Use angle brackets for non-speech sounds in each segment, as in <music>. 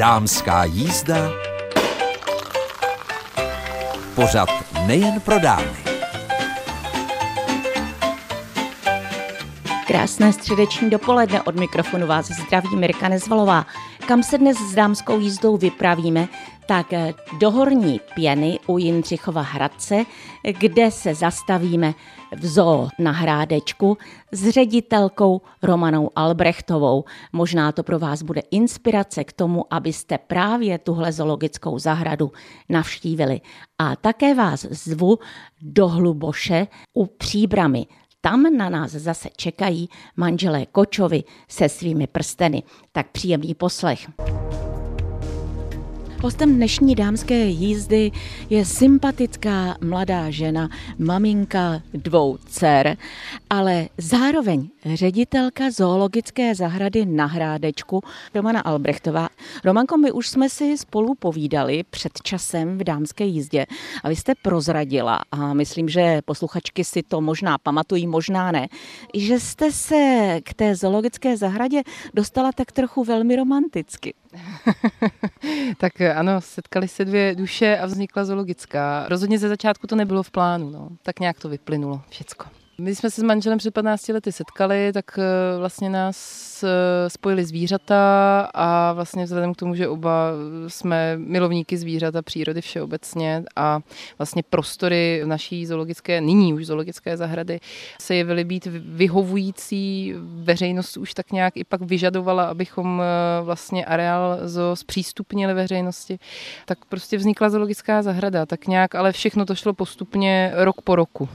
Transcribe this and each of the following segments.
Dámská jízda. Pořad nejen pro dámy. Krásné středeční dopoledne od mikrofonu vás zdraví Mirka Nezvalová. Kam se dnes s dámskou jízdou vypravíme, tak do Horní pěny u Jindřichova Hradce, kde se zastavíme v zoo na Hrádečku s ředitelkou Romanou Albrechtovou. Možná to pro vás bude inspirace k tomu, abyste právě tuhle zoologickou zahradu navštívili. A také vás zvu do Hluboše u Příbramy. Tam na nás zase čekají manželé Kočovi se svými prsteny. Tak příjemný poslech. Hostem dnešní dámské jízdy je sympatická mladá žena, maminka dvou dcer, ale zároveň ředitelka zoologické zahrady na Hrádečku Romana Albrechtová. Romanko, my už jsme si spolu povídali před časem v dámské jízdě a vy jste prozradila a myslím, že posluchačky si to možná pamatují, možná ne, že jste se k té zoologické zahradě dostala tak trochu velmi romanticky. <laughs> tak ano, setkali se dvě duše a vznikla zoologická. Rozhodně ze začátku to nebylo v plánu, no. tak nějak to vyplynulo všecko. My jsme se s manželem před 15 lety setkali, tak eh, vlastně nás eh, spojili zvířata a vlastně vzhledem k tomu, že oba jsme milovníky zvířat a přírody všeobecně a vlastně prostory naší zoologické, nyní už zoologické zahrady se jevily být vyhovující, veřejnost už tak nějak i pak vyžadovala, abychom eh, vlastně areál zo zpřístupnili veřejnosti, tak prostě vznikla zoologická zahrada, tak nějak, ale všechno to šlo postupně rok po roku.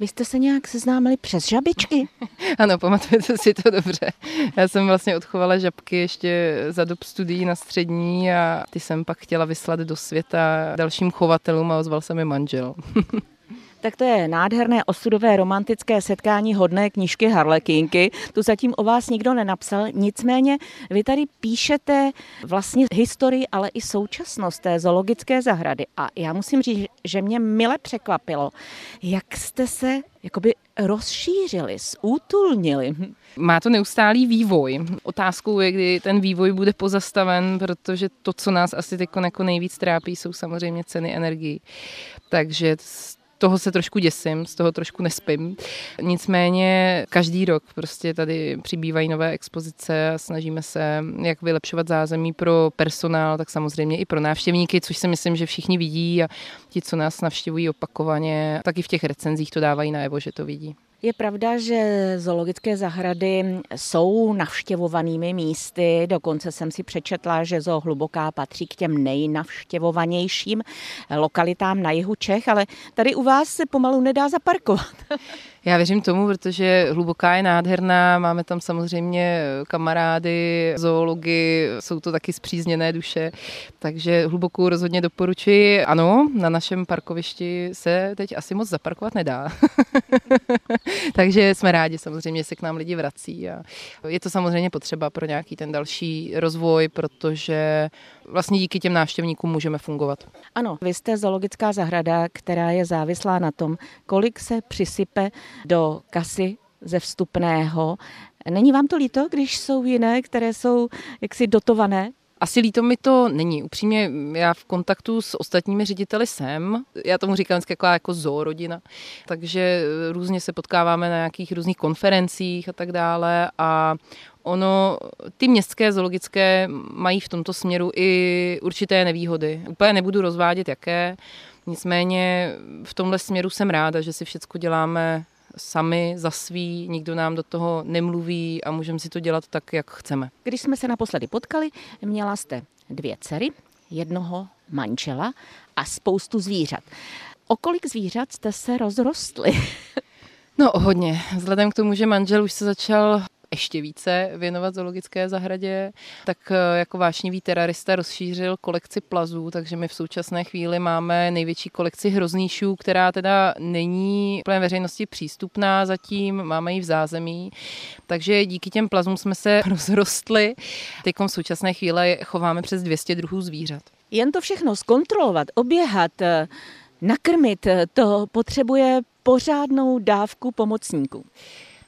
Vy jste se nějak seznámili přes žabičky? <laughs> ano, pamatujete si to dobře. Já jsem vlastně odchovala žabky ještě za dob studií na střední a ty jsem pak chtěla vyslat do světa dalším chovatelům a ozval se mi manžel. <laughs> Tak to je nádherné osudové romantické setkání hodné knížky Harlekinky. Tu zatím o vás nikdo nenapsal, nicméně vy tady píšete vlastně historii, ale i současnost té zoologické zahrady. A já musím říct, že mě mile překvapilo, jak jste se jakoby rozšířili, zútulnili. Má to neustálý vývoj. Otázkou je, kdy ten vývoj bude pozastaven, protože to, co nás asi teď jako nejvíc trápí, jsou samozřejmě ceny energií. Takže toho se trošku děsím, z toho trošku nespím. Nicméně každý rok prostě tady přibývají nové expozice a snažíme se jak vylepšovat zázemí pro personál, tak samozřejmě i pro návštěvníky, což si myslím, že všichni vidí a ti, co nás navštěvují opakovaně, tak i v těch recenzích to dávají najevo, že to vidí. Je pravda, že zoologické zahrady jsou navštěvovanými místy, dokonce jsem si přečetla, že Zoo Hluboká patří k těm nejnavštěvovanějším lokalitám na jihu Čech, ale tady u vás se pomalu nedá zaparkovat. <laughs> Já věřím tomu, protože hluboká je nádherná, máme tam samozřejmě kamarády, zoology, jsou to taky zpřízněné duše, takže hlubokou rozhodně doporučuji. Ano, na našem parkovišti se teď asi moc zaparkovat nedá. <laughs> takže jsme rádi samozřejmě, se k nám lidi vrací a je to samozřejmě potřeba pro nějaký ten další rozvoj, protože vlastně díky těm návštěvníkům můžeme fungovat. Ano, vy jste zoologická zahrada, která je závislá na tom, kolik se přisype do kasy ze vstupného. Není vám to líto, když jsou jiné, které jsou jaksi dotované? Asi líto mi to není. Upřímně, já v kontaktu s ostatními řediteli jsem. Já tomu říkám vždycky jako, jako zoo rodina. Takže různě se potkáváme na nějakých různých konferencích a tak dále. A ono, ty městské zoologické mají v tomto směru i určité nevýhody. Úplně nebudu rozvádět, jaké. Nicméně v tomhle směru jsem ráda, že si všechno děláme sami za svý, nikdo nám do toho nemluví a můžeme si to dělat tak, jak chceme. Když jsme se naposledy potkali, měla jste dvě dcery, jednoho manžela a spoustu zvířat. O kolik zvířat jste se rozrostli? No hodně. Vzhledem k tomu, že manžel už se začal ještě více věnovat zoologické zahradě, tak eh, jako vášnivý terarista rozšířil kolekci plazů, takže my v současné chvíli máme největší kolekci hroznýšů, která teda není plné veřejnosti přístupná zatím, máme ji v zázemí, takže díky těm plazům jsme se <laughs> rozrostli. Teď v současné chvíli chováme přes 200 druhů zvířat. Jen to všechno zkontrolovat, oběhat, eh, nakrmit, eh, to potřebuje pořádnou dávku pomocníků.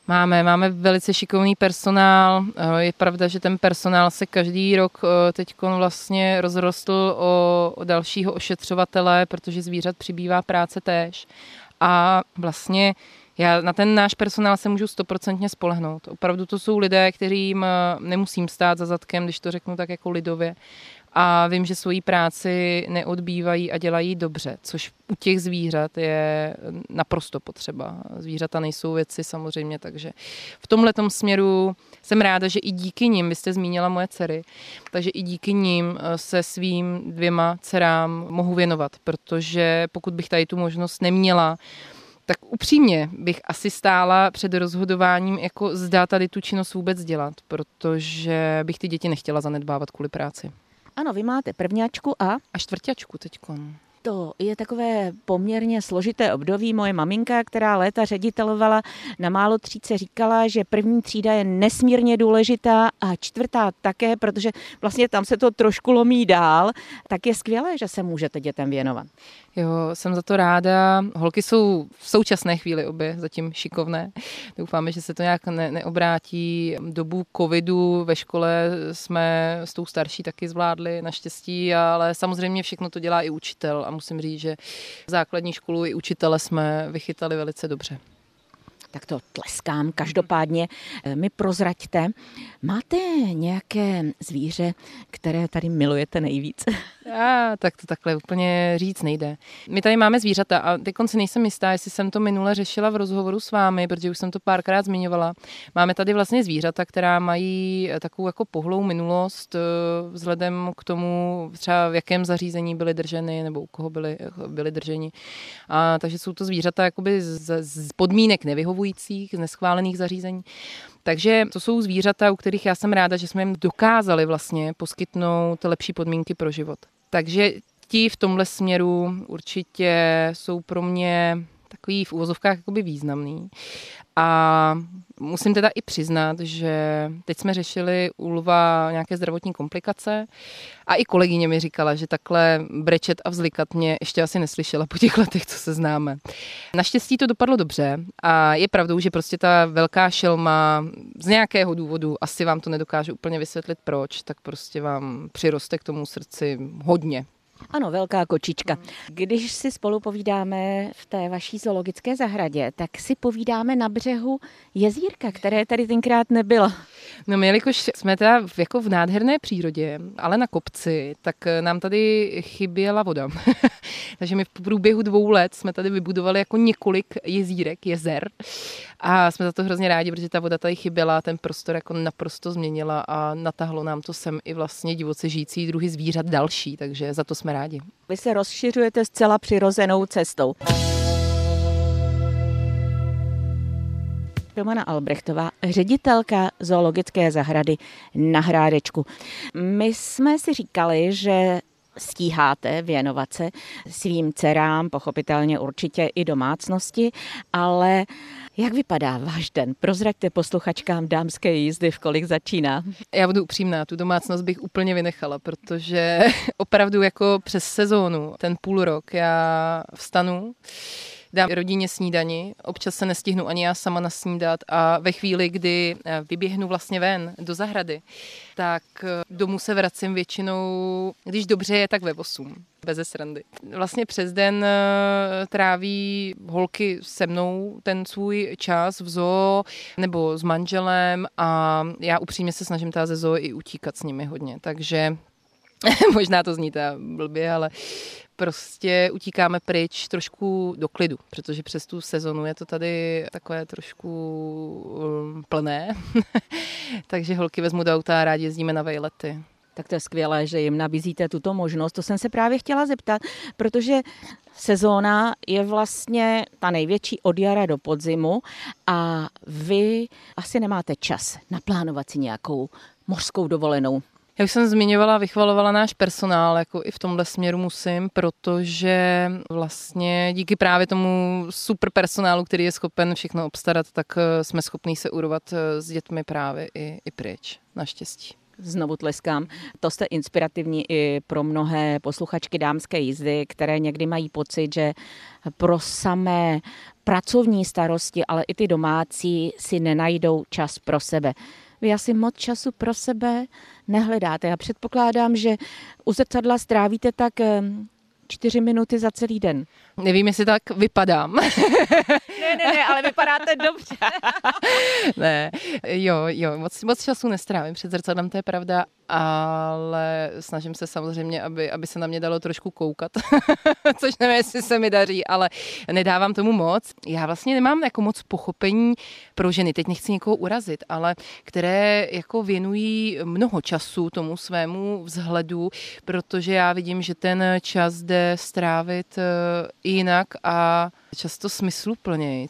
Máme, máme velice šikovný personál. Eh, je pravda, že ten personál se každý rok eh, teď vlastně rozrostl o, o dalšího ošetřovatele, protože zvířat přibývá práce též. A vlastně já na ten náš personál se můžu stoprocentně spolehnout. Opravdu to jsou lidé, kterým eh, nemusím stát za zadkem, když to řeknu tak jako lidově a vím, že svoji práci neodbývají a dělají dobře, což u těch zvířat je naprosto potřeba. Zvířata nejsou věci samozřejmě, takže v tomhle směru jsem ráda, že i díky nim, vy jste zmínila moje dcery, takže i díky nim eh, se svým dvěma dcerám mohu věnovat, protože pokud bych tady tu možnost neměla, tak upřímně bych asi stála před rozhodováním, jako zdá tady tu činnost vůbec dělat, protože bych ty děti nechtěla zanedbávat kvůli práci. Ano, vy máte prvňačku a? A čtvrťačku teďkon. To je takové poměrně složité období. Moje maminka, která léta ředitelovala na málo tříce, říkala, že první třída je nesmírně důležitá a čtvrtá také, protože vlastně tam se to trošku lomí dál, tak je skvělé, že se můžete dětem věnovat. Jo, jsem za to ráda. Holky jsou v současné chvíli obě zatím šikovné. Doufáme, že se to nějak ne, neobrátí. Dobu covidu ve škole jsme s tou starší taky zvládli naštěstí, ale samozřejmě všechno to dělá i učitel a musím říct, že základní školu i učitele jsme vychytali velice dobře tak to tleskám. Každopádně eh, mi prozraďte, máte nějaké zvíře, které tady milujete nejvíc? <laughs> A, tak to takhle úplně říct nejde. My tady máme zvířata a teď si nejsem jistá, jestli jsem to minule řešila v rozhovoru s vámi, protože už jsem to párkrát zmiňovala. Máme tady vlastně zvířata, která mají eh, takovou jako pohlou minulost eh, vzhledem k tomu, třeba v jakém zařízení byly drženy nebo u koho byly, byly drženi. A, takže jsou to zvířata jakoby z, z podmínek nevyhovujících, z neschválených zařízení. Takže to jsou zvířata, u kterých já jsem ráda, že jsme jim dokázali vlastně poskytnout lepší podmínky pro život. Takže ti v tomhle směru určitě jsou pro mě takový v úvozovkách jakoby významný. A musím teda i přiznat, že teď jsme řešili u lva nějaké zdravotní komplikace a i kolegyně mi říkala, že takhle brečet a vzlikat mě ještě asi neslyšela po těch letech, co se známe. Naštěstí to dopadlo dobře a je pravdou, že prostě ta velká šelma z nějakého důvodu, asi vám to nedokážu úplně vysvětlit proč, tak prostě vám přiroste k tomu srdci hodně, ano, velká kočička. Když si spolu povídáme v té vaší zoologické zahradě, tak si povídáme na břehu jezírka, které tady tenkrát nebylo. No my, jelikož jsme teda jako v nádherné přírodě, ale na kopci, tak nám tady chyběla voda. <laughs> Takže my v průběhu dvou let jsme tady vybudovali jako několik jezírek, jezer a jsme za to hrozně rádi, protože ta voda tady chyběla, ten prostor jako naprosto změnila a natahlo nám to sem i vlastně divoce žijící druhy zvířat další, takže za to jsme rádi. Vy se rozšiřujete zcela přirozenou cestou. Romana Albrechtová, ředitelka zoologické zahrady na Hrádečku. My jsme si říkali, že stíháte věnovat se svým dcerám, pochopitelně určitě i domácnosti, ale jak vypadá váš den? Prozraďte posluchačkám dámské jízdy, v kolik začíná. Já budu upřímná, tu domácnost bych úplně vynechala, protože <laughs> opravdu jako přes sezónu, ten půl rok, já vstanu, dám rodině snídani, občas se nestihnu ani já sama nasnídat a ve chvíli, kdy eh, vyběhnu vlastně ven do zahrady, tak eh, domů se vracím většinou, když dobře je, tak ve 8 bez srandy. Vlastně přes den eh, tráví holky se mnou ten svůj čas v zoo nebo s manželem a já upřímně se snažím teda ze zoo i utíkat s nimi hodně, takže <laughs> možná to zní teda blbě, ale prostě utíkáme pryč trošku do klidu, protože přes tu sezonu je to tady takové trošku um, plné. <laughs> Takže holky vezmu do auta a rádi jezdíme na vejlety. Tak to je skvělé, že jim nabízíte tuto možnost. To jsem se právě chtěla zeptat, protože sezóna je vlastně ta největší od jara do podzimu a vy asi nemáte čas naplánovat si nějakou mořskou dovolenou. Já už jsem zmiňovala, vychvalovala náš personál, jako i v tomhle směru musím, protože vlastně díky právě tomu super personálu, který je schopen všechno obstarat, tak eh, jsme schopní se urovat eh, s dětmi právě i, i pryč, naštěstí. Znovu tleskám. To jste inspirativní i pro mnohé posluchačky dámské jízdy, které někdy mají pocit, že pro samé pracovní starosti, ale i ty domácí si nenajdou čas pro sebe. Vy asi moc času pro sebe nehledáte. Já předpokládám, že u zrcadla strávíte tak čtyři minuty za celý den. Nevím, jestli tak vypadám. <laughs> ne, ne, ne, ale vypadáte dobře. <laughs> ne, jo, jo, moc, moc času nestrávím před zrcadlem, to je pravda, ale snažím se samozřejmě, aby, aby se na mě dalo trošku koukat, <laughs> což nevím, jestli se mi daří, ale nedávám tomu moc. Já vlastně nemám jako moc pochopení pro ženy, teď nechci někoho urazit, ale které jako věnují mnoho času tomu svému vzhledu, protože já vidím, že ten čas jde strávit eh, jinak a často smysluplněji.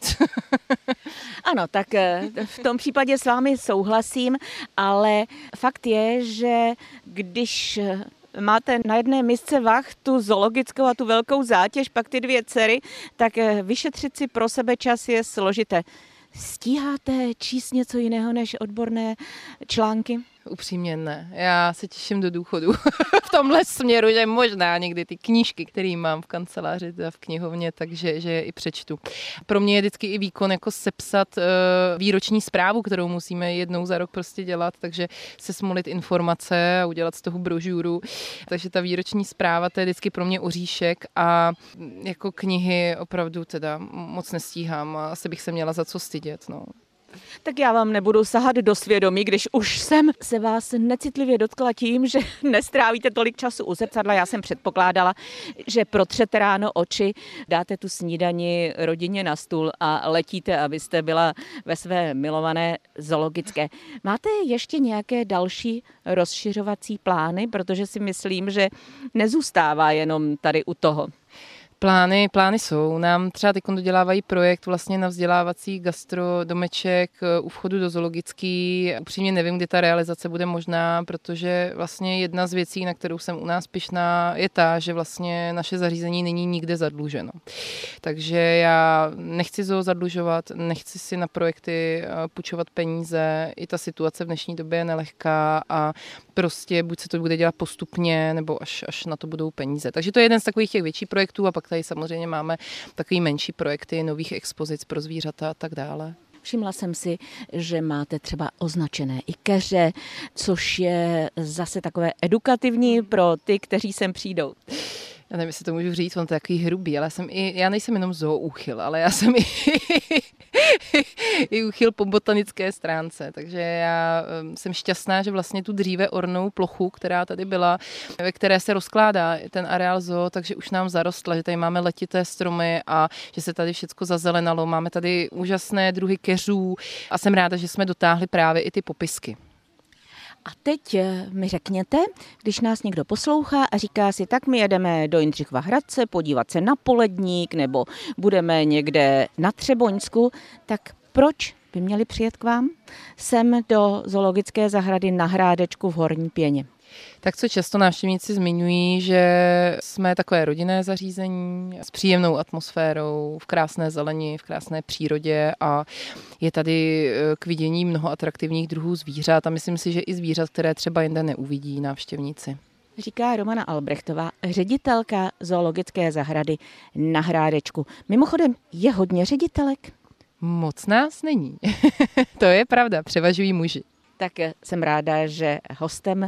ano, tak eh, v tom případě s vámi souhlasím, ale fakt je, že když eh, máte na jedné misce vach tu zoologickou a tu velkou zátěž, pak ty dvě dcery, tak eh, vyšetřit si pro sebe čas je složité. Stíháte číst něco jiného než odborné články? Upřímně ne. Já se těším do důchodu <laughs> v tomhle směru, že možná někdy ty knížky, které mám v kanceláři a v knihovně, takže že je i přečtu. Pro mě je vždycky i výkon jako sepsat uh, výroční zprávu, kterou musíme jednou za rok prostě dělat, takže se smolit informace a udělat z toho brožuru. Takže ta výroční zpráva, to je vždycky pro mě oříšek a jako knihy opravdu teda moc nestíhám a asi bych se měla za co stydět. No. Tak já vám nebudu sahat do svědomí, když už jsem se vás necitlivě dotkla tím, že <laughs> nestrávíte tolik času u zrcadla. Já jsem předpokládala, že protřete ráno oči, dáte tu snídani rodině na stůl a letíte, abyste byla ve své milované zoologické. Máte ještě nějaké další rozšiřovací plány, protože si myslím, že nezůstává jenom tady u toho. Plány, plány jsou. Nám třeba teď dodělávají projekt vlastně na vzdělávací gastrodomeček eh, u vchodu do zoologický. Upřímně nevím, kdy ta realizace bude možná, protože vlastně jedna z věcí, na kterou jsem u nás pišná, je ta, že vlastně naše zařízení není nikde zadluženo. Takže já nechci zoo zadlužovat, nechci si na projekty eh, půjčovat peníze. I ta situace v dnešní době je nelehká a prostě buď se to bude dělat postupně, nebo až, až na to budou peníze. Takže to je jeden z takových těch větších projektů a pak tady samozřejmě máme takový menší projekty nových expozic pro zvířata a tak dále. Všimla jsem si, že máte třeba označené i keře, což je zase takové edukativní pro ty, kteří sem přijdou já nevím, jestli to můžu říct, on to je takový hrubý, ale já jsem i, já nejsem jenom zoouchyl, ale já jsem <laughs> i, i úchyl po botanické stránce, takže já jsem šťastná, že vlastně tu dříve ornou plochu, která tady byla, ve které se rozkládá ten areál zoo, takže už nám zarostla, že tady máme letité stromy a že se tady všechno zazelenalo, máme tady úžasné druhy keřů a jsem ráda, že jsme dotáhli právě i ty popisky. A teď eh, mi řekněte, když nás někdo poslouchá a říká si, tak my jedeme do Jindřichova Hradce podívat se na poledník nebo budeme někde na Třeboňsku, tak proč by měli přijet k vám sem do zoologické zahrady na Hrádečku v Horní Pěně? Tak co často návštěvníci zmiňují, že jsme takové rodinné zařízení s příjemnou atmosférou, v krásné zeleni, v krásné přírodě a je tady eh, k vidění mnoho atraktivních druhů zvířat a myslím si, že i zvířat, které třeba jinde neuvidí návštěvníci říká Romana Albrechtová, ředitelka zoologické zahrady na Hrádečku. Mimochodem, je hodně ředitelek? Moc nás není. <laughs> to je pravda, převažují muži tak jsem ráda, že hostem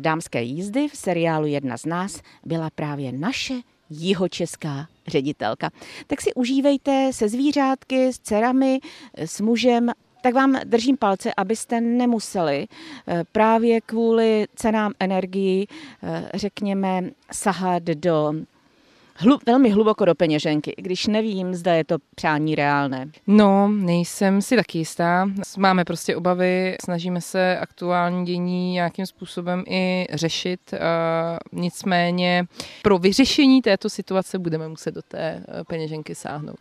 dámské jízdy v seriálu Jedna z nás byla právě naše jihočeská ředitelka. Tak si užívejte se zvířátky, s dcerami, s mužem tak vám držím palce, abyste nemuseli eh, právě kvůli cenám energii, eh, řekněme, sahat do hlu, velmi hluboko do peněženky, když nevím, zda je to přání reálné. No, nejsem si taky jistá. Máme prostě obavy, snažíme se aktuální dění nějakým způsobem i řešit. Nicméně pro vyřešení této situace budeme muset do té eh, peněženky sáhnout.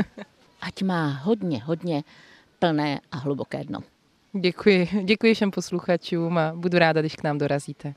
<laughs> Ať má hodně, hodně plné a hluboké dno. Děkuji, děkuji všem posluchačům a budu ráda, když k nám dorazíte.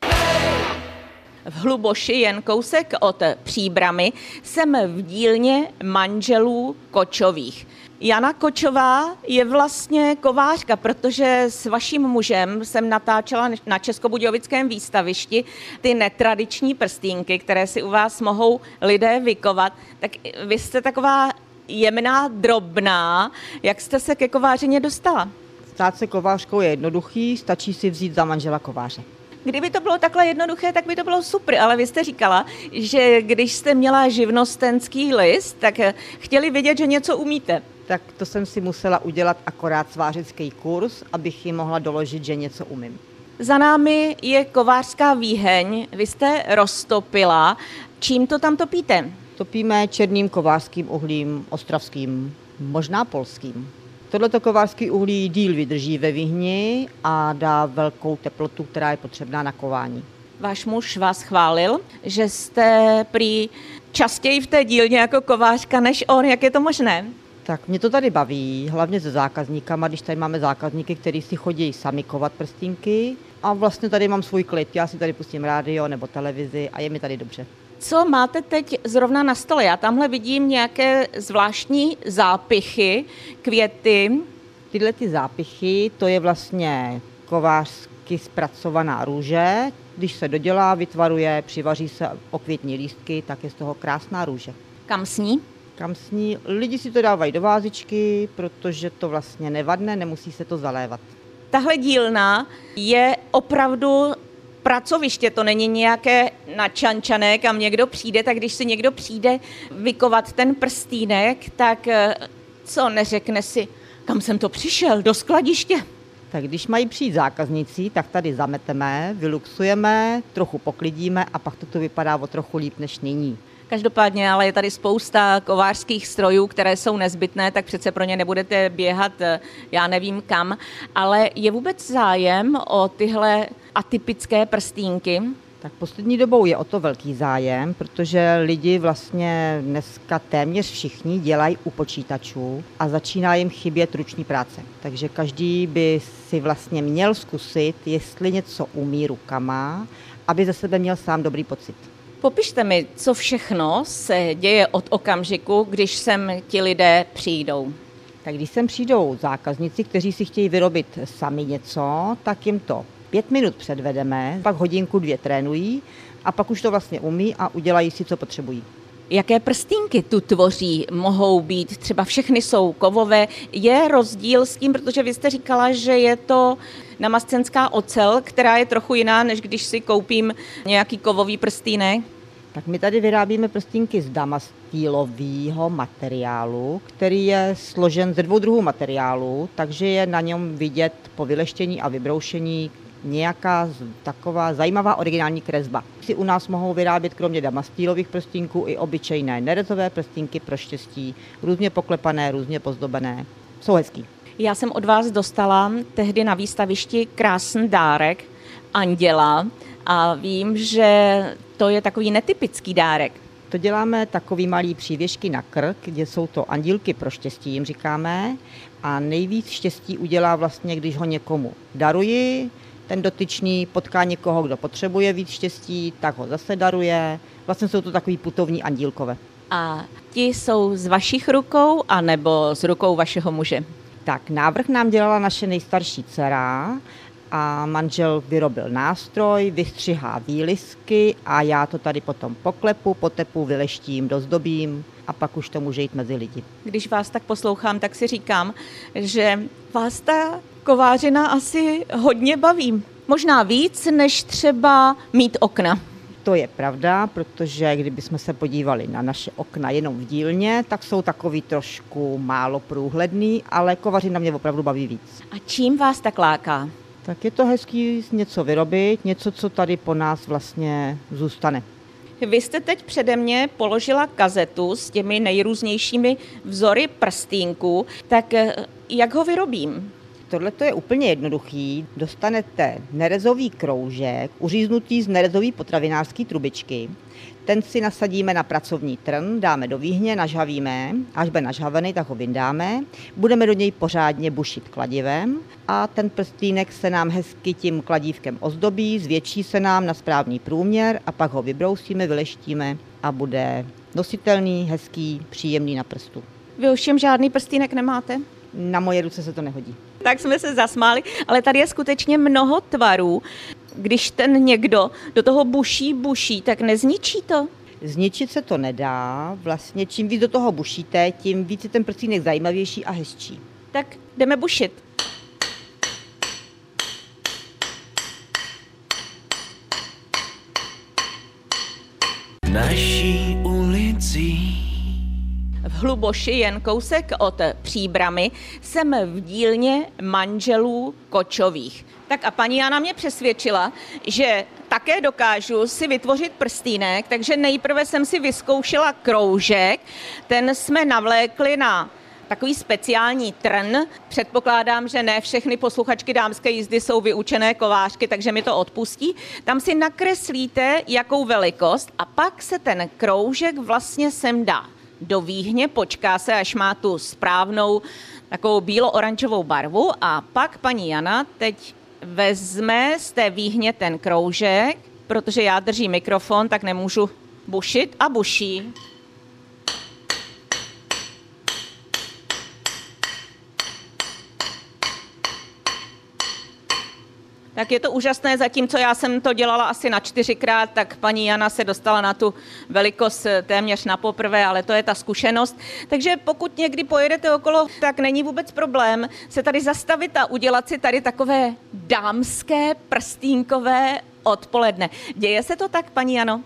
V Hluboši, jen kousek od Příbramy, jsem v dílně manželů Kočových. Jana Kočová je vlastně kovářka, protože s vaším mužem jsem natáčela na Českobudějovickém výstavišti ty netradiční prstínky, které si u vás mohou lidé vykovat. Tak vy jste taková jemná, drobná. Jak jste se ke kovářině dostala? Stát se kovářkou je jednoduchý, stačí si vzít za manžela kováře. Kdyby to bylo takhle jednoduché, tak by to bylo super, ale vy jste říkala, že když jste měla živnostenský list, tak eh, chtěli vědět, že něco umíte. Tak to jsem si musela udělat akorát svářický kurz, abych ji mohla doložit, že něco umím. Za námi je kovářská výheň, vy jste roztopila. Čím to tam topíte? Topíme černým kovářským uhlím, ostravským, možná polským. Tohleto kovářský uhlí díl vydrží ve výhni a dá velkou teplotu, která je potřebná na kování. Váš muž vás chválil, že jste prý častěji v té dílně jako kovářka než on. Jak je to možné? Tak mě to tady baví, hlavně se zákazníkama, když tady máme zákazníky, kteří si chodí sami kovat prstínky. A vlastně tady mám svůj klid, já si tady pustím rádio nebo televizi a je mi tady dobře. Co máte teď zrovna na stole? Já tamhle vidím nějaké zvláštní zápichy, květy. Tyhle ty zápichy, to je vlastně kovářsky zpracovaná růže. Když se dodělá, vytvaruje, přivaří se okvětní lístky, tak je z toho krásná růže. Kam sní? Kam sní? Lidi si to dávají do vázičky, protože to vlastně nevadne, nemusí se to zalévat. Tahle dílna je opravdu pracoviště, to není nějaké načančané, kam někdo přijde, tak když si někdo přijde vykovat ten prstýnek, tak eh, co neřekne si, kam jsem to přišel, do skladiště. Tak když mají přijít zákazníci, tak tady zameteme, vyluxujeme, trochu poklidíme a pak to tu vypadá o trochu líp než nyní. Každopádně ale je tady spousta kovářských strojů, které jsou nezbytné, tak přece pro ně nebudete běhat eh, já nevím kam. Ale je vůbec zájem o tyhle atypické prstínky? Tak poslední dobou je o to velký zájem, protože lidi vlastně dneska téměř všichni dělají u počítačů a začíná jim chybět ruční práce. Takže každý by si vlastně měl zkusit, jestli něco umí rukama, aby ze sebe měl sám dobrý pocit. Popište mi, co všechno se děje od okamžiku, když sem ti lidé přijdou. Tak když sem přijdou zákazníci, kteří si chtějí vyrobit sami něco, tak jim to pět minut předvedeme, pak hodinku, dvě trénují a pak už to vlastně umí a udělají si, co potřebují. Jaké prstínky tu tvoří? Mohou být třeba všechny jsou kovové. Je rozdíl s tím, protože vy jste říkala, že je to namascenská ocel, která je trochu jiná, než když si koupím nějaký kovový prstínek? Tak my tady vyrábíme prstínky z damastílového materiálu, který je složen ze dvou druhů materiálu, takže je na něm vidět po vyleštění a vybroušení nějaká taková zajímavá originální kresba. Si u nás mohou vyrábět kromě damastílových prstínků i obyčejné nerezové prstínky pro štěstí, různě poklepané, různě pozdobené. Jsou hezký. Já jsem od vás dostala tehdy na výstavišti krásný dárek, anděla, a vím, že to je takový netypický dárek. To děláme takový malý přívěšky na krk, kde jsou to andílky pro štěstí, jim říkáme. A nejvíc štěstí udělá vlastně, když ho někomu daruji, ten dotyčný potká někoho, kdo potřebuje víc štěstí, tak ho zase daruje. Vlastně jsou to takový putovní andílkové. A ti jsou z vašich rukou, anebo z rukou vašeho muže? Tak návrh nám dělala naše nejstarší dcera a manžel vyrobil nástroj, vystřihá výlisky a já to tady potom poklepu, potepu, vyleštím, dozdobím a pak už to může jít mezi lidi. Když vás tak poslouchám, tak si říkám, že vás ta kovářina asi hodně baví. Možná víc, než třeba mít okna. To je pravda, protože kdybychom se podívali na naše okna jenom v dílně, tak jsou takový trošku málo průhledný, ale kovařina mě opravdu baví víc. A čím vás tak láká? Tak je to hezký něco vyrobit, něco, co tady po nás vlastně zůstane. Vy jste teď přede mě položila kazetu s těmi nejrůznějšími vzory prstínků, tak eh, jak ho vyrobím? Tohle je úplně jednoduchý. Dostanete nerezový kroužek, uříznutý z nerezový potravinářský trubičky. Ten si nasadíme na pracovní trn, dáme do výhně, nažhavíme. Až bude nažhavený, tak ho vyndáme. Budeme do něj pořádně bušit kladivem a ten prstýnek se nám hezky tím kladívkem ozdobí, zvětší se nám na správný průměr a pak ho vybrousíme, vyleštíme a bude nositelný, hezký, příjemný na prstu. Vy už žádný prstýnek nemáte? Na moje ruce se to nehodí. Tak jsme se zasmáli, ale tady je skutečně mnoho tvarů. Když ten někdo do toho buší, buší, tak nezničí to? Zničit se to nedá, vlastně čím víc do toho bušíte, tím víc je ten prstínek zajímavější a hezčí. Tak jdeme bušit. Naší ulicí Hluboši, jen kousek od Příbramy, jsem v dílně manželů Kočových. Tak a paní Jana mě přesvědčila, že také dokážu si vytvořit prstínek, takže nejprve jsem si vyzkoušela kroužek, ten jsme navlékli na takový speciální trn. Předpokládám, že ne všechny posluchačky dámské jízdy jsou vyučené kovářky, takže mi to odpustí. Tam si nakreslíte, jakou velikost a pak se ten kroužek vlastně sem dá do výhně, počká se, až má tu správnou takovou bílo-oranžovou barvu a pak paní Jana teď vezme z té výhně ten kroužek, protože já držím mikrofon, tak nemůžu bušit a buší. Tak je to úžasné, zatímco já jsem to dělala asi na čtyřikrát, tak paní Jana se dostala na tu velikost téměř na poprvé, ale to je ta zkušenost. Takže pokud někdy pojedete okolo, tak není vůbec problém se tady zastavit a udělat si tady takové dámské prstínkové odpoledne. Děje se to tak, paní Jano?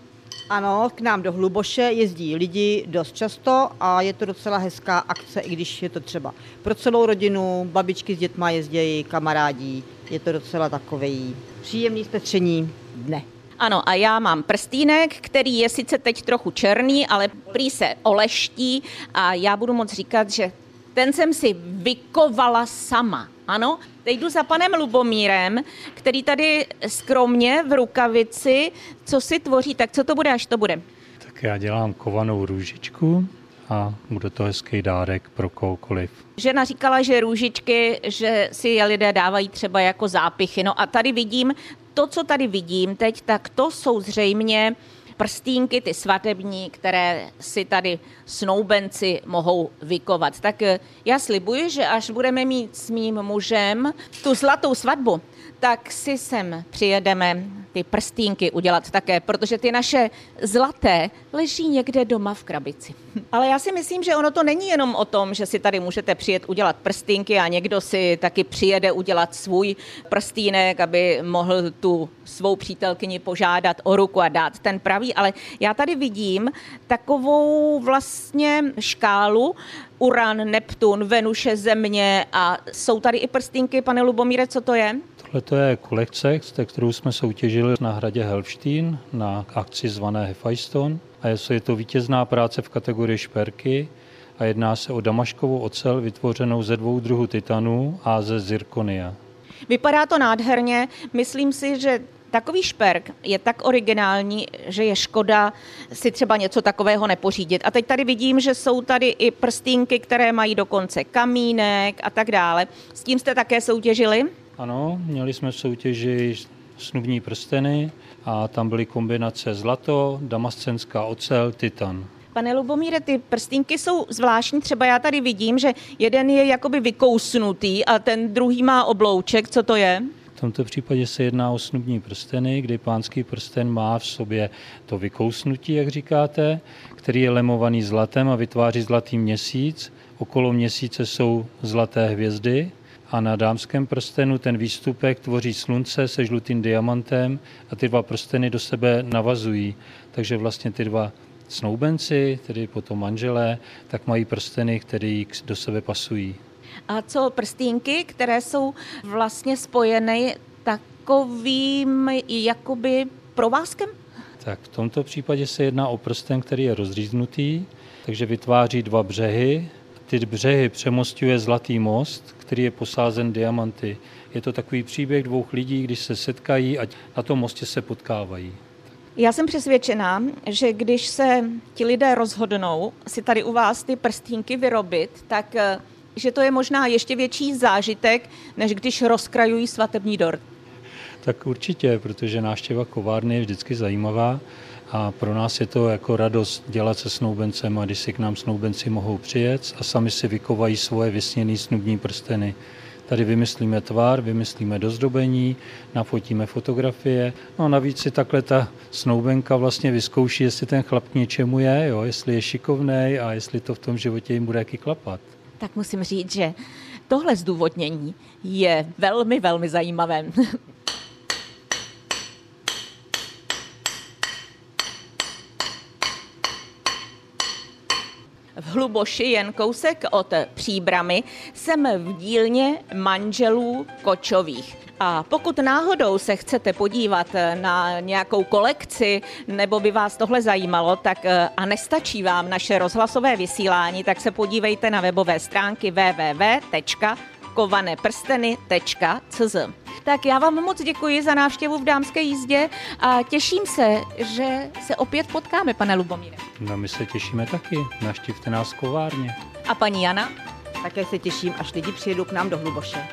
Ano, k nám do Hluboše jezdí lidi dost často a je to docela hezká akce, i když je to třeba pro celou rodinu, babičky s dětma jezdí, kamarádí, je to docela takový příjemný zpestření dne. Ano, a já mám prstínek, který je sice teď trochu černý, ale prý se oleští a já budu moc říkat, že ten jsem si vykovala sama. Ano, teď jdu za panem Lubomírem, který tady skromně v rukavici, co si tvoří, tak co to bude, až to bude? Tak já dělám kovanou růžičku a bude to hezký dárek pro kohokoliv. Žena říkala, že růžičky, že si je lidé dávají třeba jako zápichy. No a tady vidím, to, co tady vidím teď, tak to jsou zřejmě prstínky, ty svatební, které si tady snoubenci mohou vykovat. Tak eh, já slibuji, že až budeme mít s mým mužem tu zlatou svatbu, tak si sem přijedeme ty prstínky udělat také, protože ty naše zlaté leží někde doma v krabici. Ale já si myslím, že ono to není jenom o tom, že si tady můžete přijet udělat prstínky a někdo si taky přijede udělat svůj prstínek, aby mohl tu svou přítelkyni požádat o ruku a dát ten pravý, ale já tady vidím takovou vlastně škálu Uran, Neptun, Venuše, Země a jsou tady i prstínky, pane Lubomíre, co to je? Tohle to je kolekce, kterou jsme soutěžili na hradě Helfstein na akci zvané Hefajston. A je to vítězná práce v kategorii šperky a jedná se o damaškovou ocel vytvořenou ze dvou druhů titanů a ze zirkonia. Vypadá to nádherně. Myslím si, že Takový šperk je tak originální, že je škoda si třeba něco takového nepořídit. A teď tady vidím, že jsou tady i prstínky, které mají dokonce kamínek a tak dále. S tím jste také soutěžili? Ano, měli jsme v soutěži snubní prsteny a tam byly kombinace zlato, damascenská ocel, titan. Pane Lubomíre, ty prstínky jsou zvláštní. Třeba já tady vidím, že jeden je jakoby vykousnutý a ten druhý má oblouček. Co to je? V tomto případě se jedná o snubní prsteny, kdy pánský prsten má v sobě to vykousnutí, jak říkáte, který je lemovaný zlatem a vytváří zlatý měsíc. Okolo měsíce jsou zlaté hvězdy a na dámském prstenu ten výstupek tvoří slunce se žlutým diamantem a ty dva prsteny do sebe navazují. Takže vlastně ty dva snoubenci, tedy potom manželé, tak mají prsteny, které do sebe pasují. A co prstínky, které jsou vlastně spojeny takovým jakoby provázkem? Tak v tomto případě se jedná o prsten, který je rozříznutý, takže vytváří dva břehy. Ty břehy přemostuje zlatý most, který je posázen diamanty. Je to takový příběh dvou lidí, když se setkají a na tom mostě se potkávají. Já jsem přesvědčená, že když se ti lidé rozhodnou si tady u vás ty prstínky vyrobit, tak eh, že to je možná ještě větší zážitek, než když rozkrajují svatební dort. Tak určitě, protože návštěva kovárny je vždycky zajímavá a pro nás je to jako radost dělat se snoubencem a když si k nám snoubenci mohou přijet a sami si vykovají svoje vysněné snubní prsteny, Tady vymyslíme tvar, vymyslíme dozdobení, nafotíme fotografie. No a navíc si takhle ta snoubenka vlastně vyzkouší, jestli ten chlap k něčemu je, jo, jestli je šikovný a jestli to v tom životě jim bude jaký klapat. Tak musím říct, že tohle zdůvodnění je velmi, velmi zajímavé. <laughs> Hluboši, jen kousek od Příbramy, jsem v dílně manželů Kočových. A pokud náhodou se chcete podívat na nějakou kolekci, nebo by vás tohle zajímalo, tak eh, a nestačí vám naše rozhlasové vysílání, tak se podívejte na webové stránky www.kovanéprsteny.cz. Tak já vám moc děkuji za návštěvu v dámské jízdě a těším se, že se opět potkáme, pane Lubomíre. No my se těšíme taky, naštivte nás v kovárně. A paní Jana? Také se těším, až lidi přijedou k nám do Hluboše.